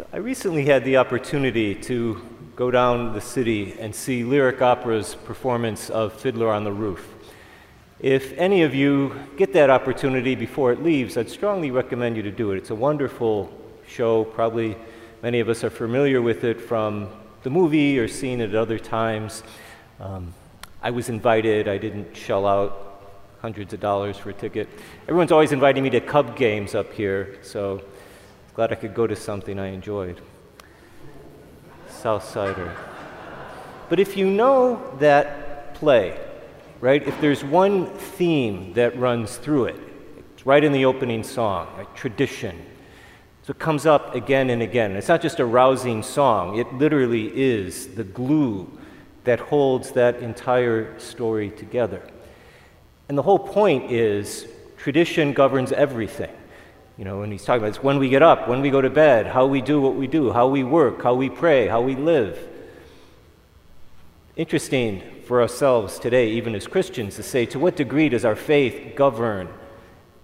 So I recently had the opportunity to go down the city and see Lyric Opera's performance of Fiddler on the Roof. If any of you get that opportunity before it leaves, I'd strongly recommend you to do it. It's a wonderful show. Probably many of us are familiar with it from the movie or seen it at other times. Um, I was invited, I didn't shell out hundreds of dollars for a ticket. Everyone's always inviting me to Cub games up here, so glad I could go to something I enjoyed. Southsider. But if you know that play, right, if there's one theme that runs through it, it's right in the opening song, like tradition. So it comes up again and again. It's not just a rousing song, it literally is the glue that holds that entire story together. And the whole point is tradition governs everything. You know, when he's talking about it's when we get up, when we go to bed, how we do what we do, how we work, how we pray, how we live. Interesting for ourselves today, even as Christians, to say to what degree does our faith govern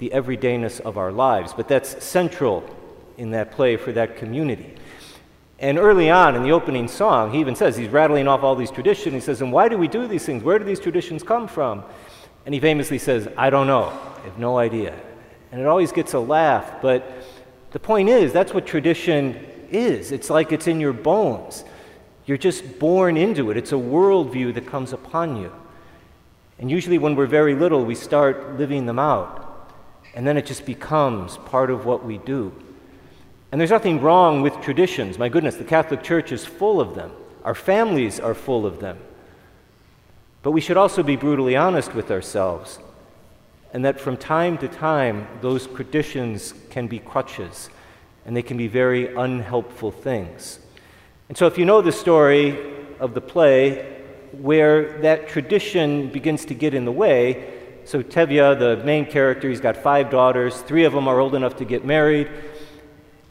the everydayness of our lives? But that's central in that play for that community. And early on in the opening song, he even says, he's rattling off all these traditions. He says, And why do we do these things? Where do these traditions come from? And he famously says, I don't know. I have no idea and it always gets a laugh, but the point is, that's what tradition is. It's like it's in your bones. You're just born into it, it's a worldview that comes upon you. And usually, when we're very little, we start living them out. And then it just becomes part of what we do. And there's nothing wrong with traditions. My goodness, the Catholic Church is full of them. Our families are full of them. But we should also be brutally honest with ourselves and that from time to time, those traditions can be crutches, and they can be very unhelpful things. And so, if you know the story of the play, where that tradition begins to get in the way, so Tevye, the main character, he's got five daughters, three of them are old enough to get married,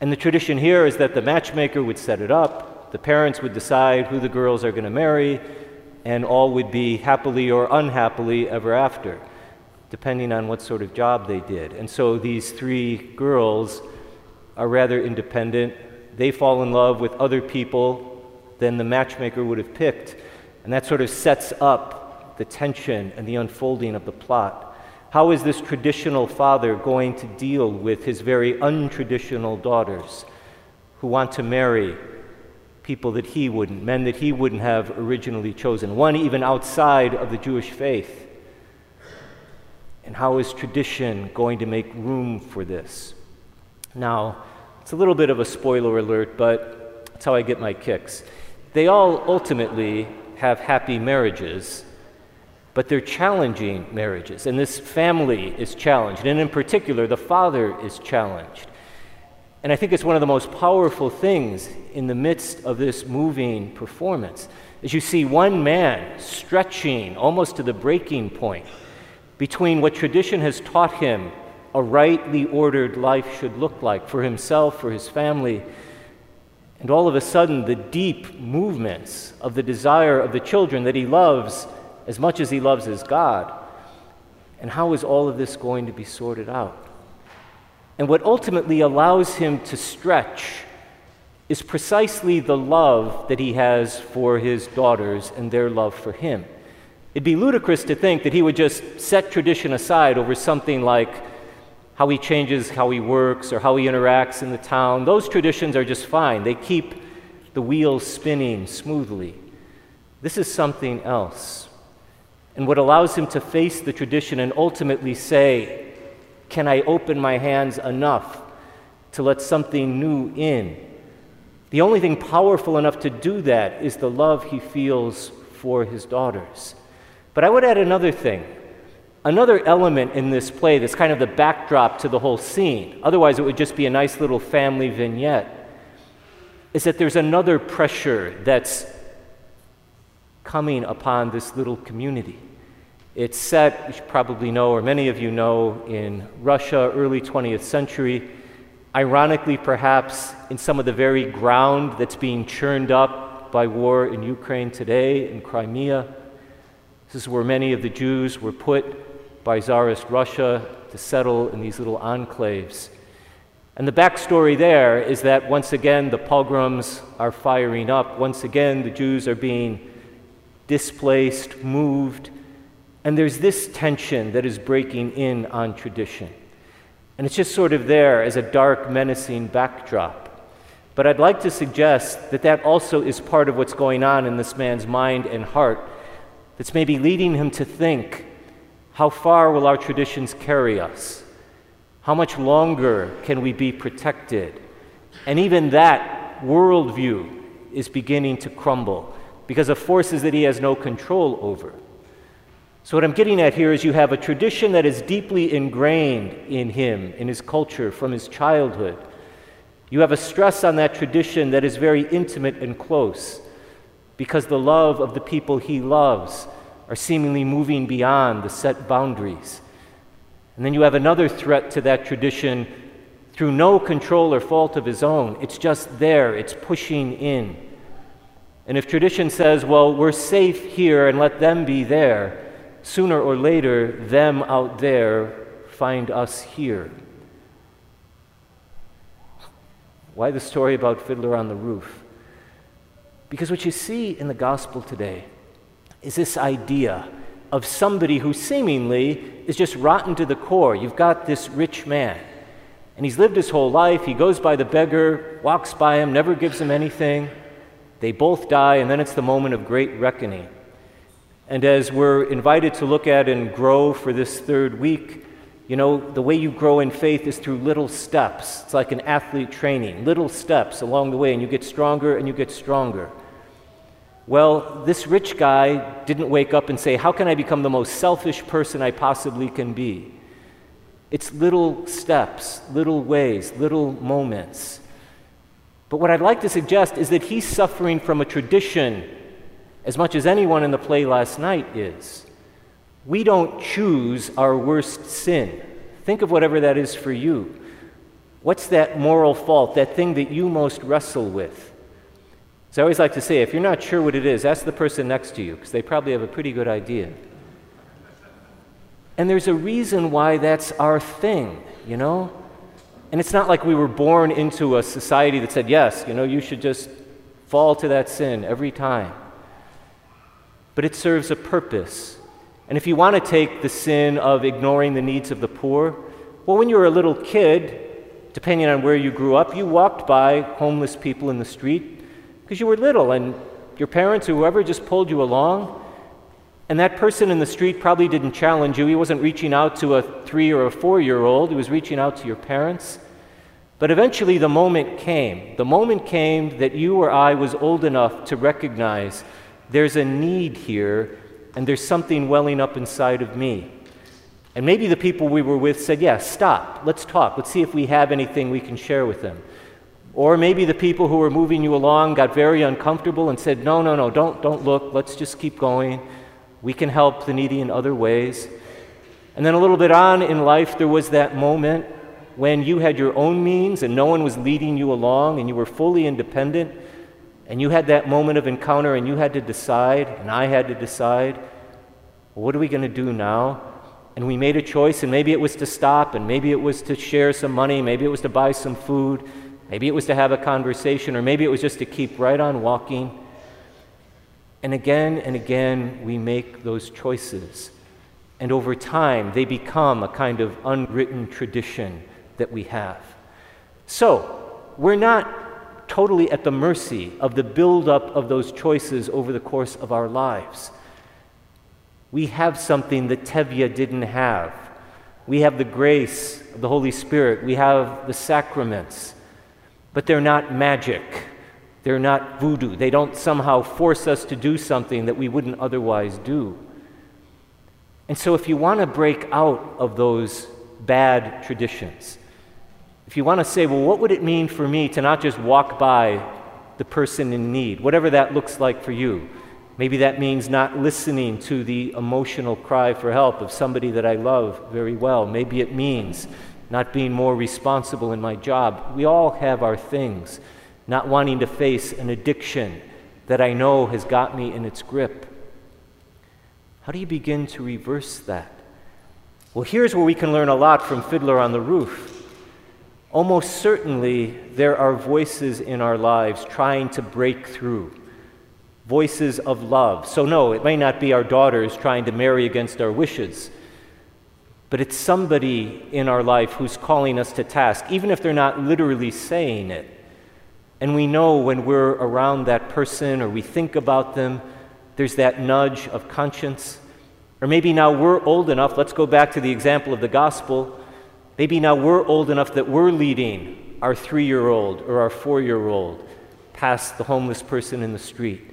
and the tradition here is that the matchmaker would set it up, the parents would decide who the girls are going to marry, and all would be happily or unhappily ever after depending on what sort of job they did. And so these three girls are rather independent. They fall in love with other people than the matchmaker would have picked. And that sort of sets up the tension and the unfolding of the plot. How is this traditional father going to deal with his very untraditional daughters who want to marry people that he wouldn't, men that he wouldn't have originally chosen, one even outside of the Jewish faith? And how is tradition going to make room for this? Now, it's a little bit of a spoiler alert, but that's how I get my kicks. They all ultimately have happy marriages, but they're challenging marriages. And this family is challenged. And in particular, the father is challenged. And I think it's one of the most powerful things in the midst of this moving performance. As you see one man stretching almost to the breaking point between what tradition has taught him a rightly ordered life should look like for himself, for his family, and all of a sudden the deep movements of the desire of the children that he loves as much as he loves his God. And how is all of this going to be sorted out? And what ultimately allows him to stretch is precisely the love that he has for his daughters and their love for him. It'd be ludicrous to think that he would just set tradition aside over something like how he changes how he works or how he interacts in the town. Those traditions are just fine, they keep the wheels spinning smoothly. This is something else. And what allows him to face the tradition and ultimately say, Can I open my hands enough to let something new in? The only thing powerful enough to do that is the love he feels for his daughters. But I would add another thing. Another element in this play that's kind of the backdrop to the whole scene, otherwise, it would just be a nice little family vignette, is that there's another pressure that's coming upon this little community. It's set, you probably know, or many of you know, in Russia, early 20th century. Ironically, perhaps, in some of the very ground that's being churned up by war in Ukraine today, in Crimea. This is where many of the Jews were put by Tsarist Russia to settle in these little enclaves. And the backstory there is that once again the pogroms are firing up. Once again, the Jews are being displaced, moved. And there's this tension that is breaking in on tradition. And it's just sort of there as a dark, menacing backdrop. But I'd like to suggest that that also is part of what's going on in this man's mind and heart that's maybe leading him to think how far will our traditions carry us? How much longer can we be protected? And even that worldview is beginning to crumble because of forces that he has no control over. So, what I'm getting at here is you have a tradition that is deeply ingrained in him, in his culture, from his childhood. You have a stress on that tradition that is very intimate and close because the love of the people he loves are seemingly moving beyond the set boundaries. And then you have another threat to that tradition through no control or fault of his own. It's just there, it's pushing in. And if tradition says, well, we're safe here and let them be there, sooner or later, them out there find us here. Why the story about Fiddler on the Roof? Because what you see in the gospel today is this idea of somebody who seemingly is just rotten to the core. You've got this rich man, and he's lived his whole life. He goes by the beggar, walks by him, never gives him anything. They both die, and then it's the moment of great reckoning. And as we're invited to look at and grow for this third week, you know, the way you grow in faith is through little steps. It's like an athlete training, little steps along the way, and you get stronger and you get stronger. Well, this rich guy didn't wake up and say, How can I become the most selfish person I possibly can be? It's little steps, little ways, little moments. But what I'd like to suggest is that he's suffering from a tradition as much as anyone in the play last night is. We don't choose our worst sin. Think of whatever that is for you. What's that moral fault, that thing that you most wrestle with? So I always like to say, if you're not sure what it is, ask the person next to you, because they probably have a pretty good idea. And there's a reason why that's our thing, you know? And it's not like we were born into a society that said, yes, you know, you should just fall to that sin every time. But it serves a purpose. And if you want to take the sin of ignoring the needs of the poor, well, when you were a little kid, depending on where you grew up, you walked by homeless people in the street because you were little and your parents or whoever just pulled you along. And that person in the street probably didn't challenge you. He wasn't reaching out to a three or a four year old, he was reaching out to your parents. But eventually the moment came. The moment came that you or I was old enough to recognize there's a need here and there's something welling up inside of me. And maybe the people we were with said, Yeah, stop, let's talk, let's see if we have anything we can share with them. Or maybe the people who were moving you along got very uncomfortable and said, No, no, no, don't, don't look, let's just keep going. We can help the needy in other ways. And then a little bit on in life, there was that moment when you had your own means and no one was leading you along and you were fully independent. And you had that moment of encounter and you had to decide, and I had to decide, well, what are we going to do now? And we made a choice, and maybe it was to stop, and maybe it was to share some money, maybe it was to buy some food, Maybe it was to have a conversation, or maybe it was just to keep right on walking. And again and again, we make those choices. And over time, they become a kind of unwritten tradition that we have. So, we're not totally at the mercy of the buildup of those choices over the course of our lives. We have something that Tevye didn't have. We have the grace of the Holy Spirit, we have the sacraments. But they're not magic. They're not voodoo. They don't somehow force us to do something that we wouldn't otherwise do. And so, if you want to break out of those bad traditions, if you want to say, well, what would it mean for me to not just walk by the person in need, whatever that looks like for you? Maybe that means not listening to the emotional cry for help of somebody that I love very well. Maybe it means not being more responsible in my job. We all have our things, not wanting to face an addiction that I know has got me in its grip. How do you begin to reverse that? Well, here's where we can learn a lot from Fiddler on the Roof. Almost certainly there are voices in our lives trying to break through. Voices of love. So, no, it may not be our daughters trying to marry against our wishes, but it's somebody in our life who's calling us to task, even if they're not literally saying it. And we know when we're around that person or we think about them, there's that nudge of conscience. Or maybe now we're old enough, let's go back to the example of the gospel. Maybe now we're old enough that we're leading our three year old or our four year old past the homeless person in the street.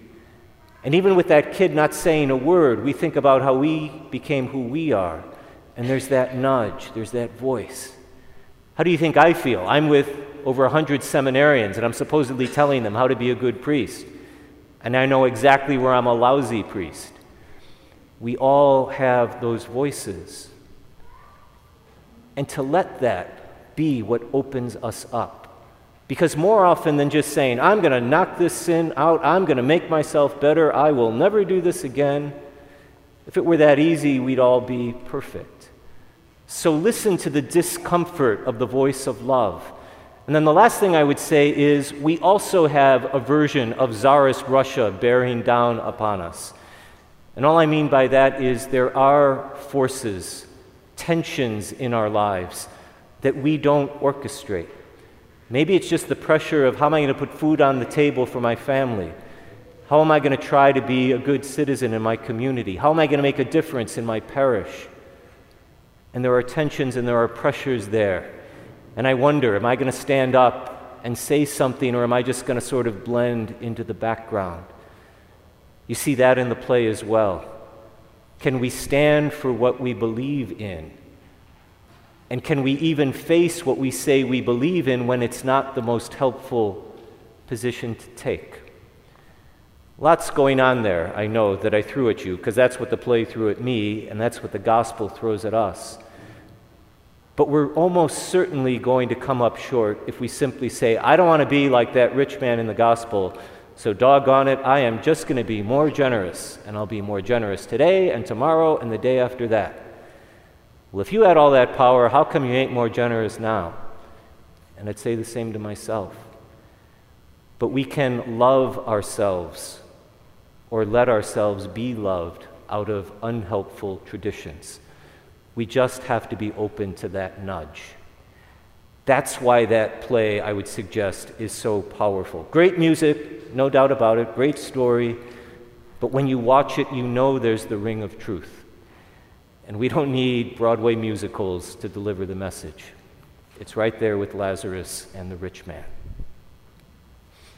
And even with that kid not saying a word, we think about how we became who we are. And there's that nudge, there's that voice. How do you think I feel? I'm with over 100 seminarians, and I'm supposedly telling them how to be a good priest. And I know exactly where I'm a lousy priest. We all have those voices. And to let that be what opens us up. Because more often than just saying, I'm going to knock this sin out, I'm going to make myself better, I will never do this again, if it were that easy, we'd all be perfect. So listen to the discomfort of the voice of love and then the last thing I would say is we also have a version of Tsarist Russia bearing down upon us. And all I mean by that is there are forces, tensions in our lives that we don't orchestrate. Maybe it's just the pressure of how am I going to put food on the table for my family? How am I going to try to be a good citizen in my community? How am I going to make a difference in my parish? And there are tensions and there are pressures there. And I wonder, am I going to stand up and say something, or am I just going to sort of blend into the background? You see that in the play as well. Can we stand for what we believe in? And can we even face what we say we believe in when it's not the most helpful position to take? Lots going on there, I know, that I threw at you, because that's what the play threw at me, and that's what the gospel throws at us. But we're almost certainly going to come up short if we simply say, I don't want to be like that rich man in the gospel, so doggone it, I am just going to be more generous, and I'll be more generous today and tomorrow and the day after that. Well, if you had all that power, how come you ain't more generous now? And I'd say the same to myself. But we can love ourselves or let ourselves be loved out of unhelpful traditions. We just have to be open to that nudge. That's why that play, I would suggest, is so powerful. Great music, no doubt about it, great story, but when you watch it, you know there's the ring of truth. And we don't need Broadway musicals to deliver the message. It's right there with Lazarus and the rich man.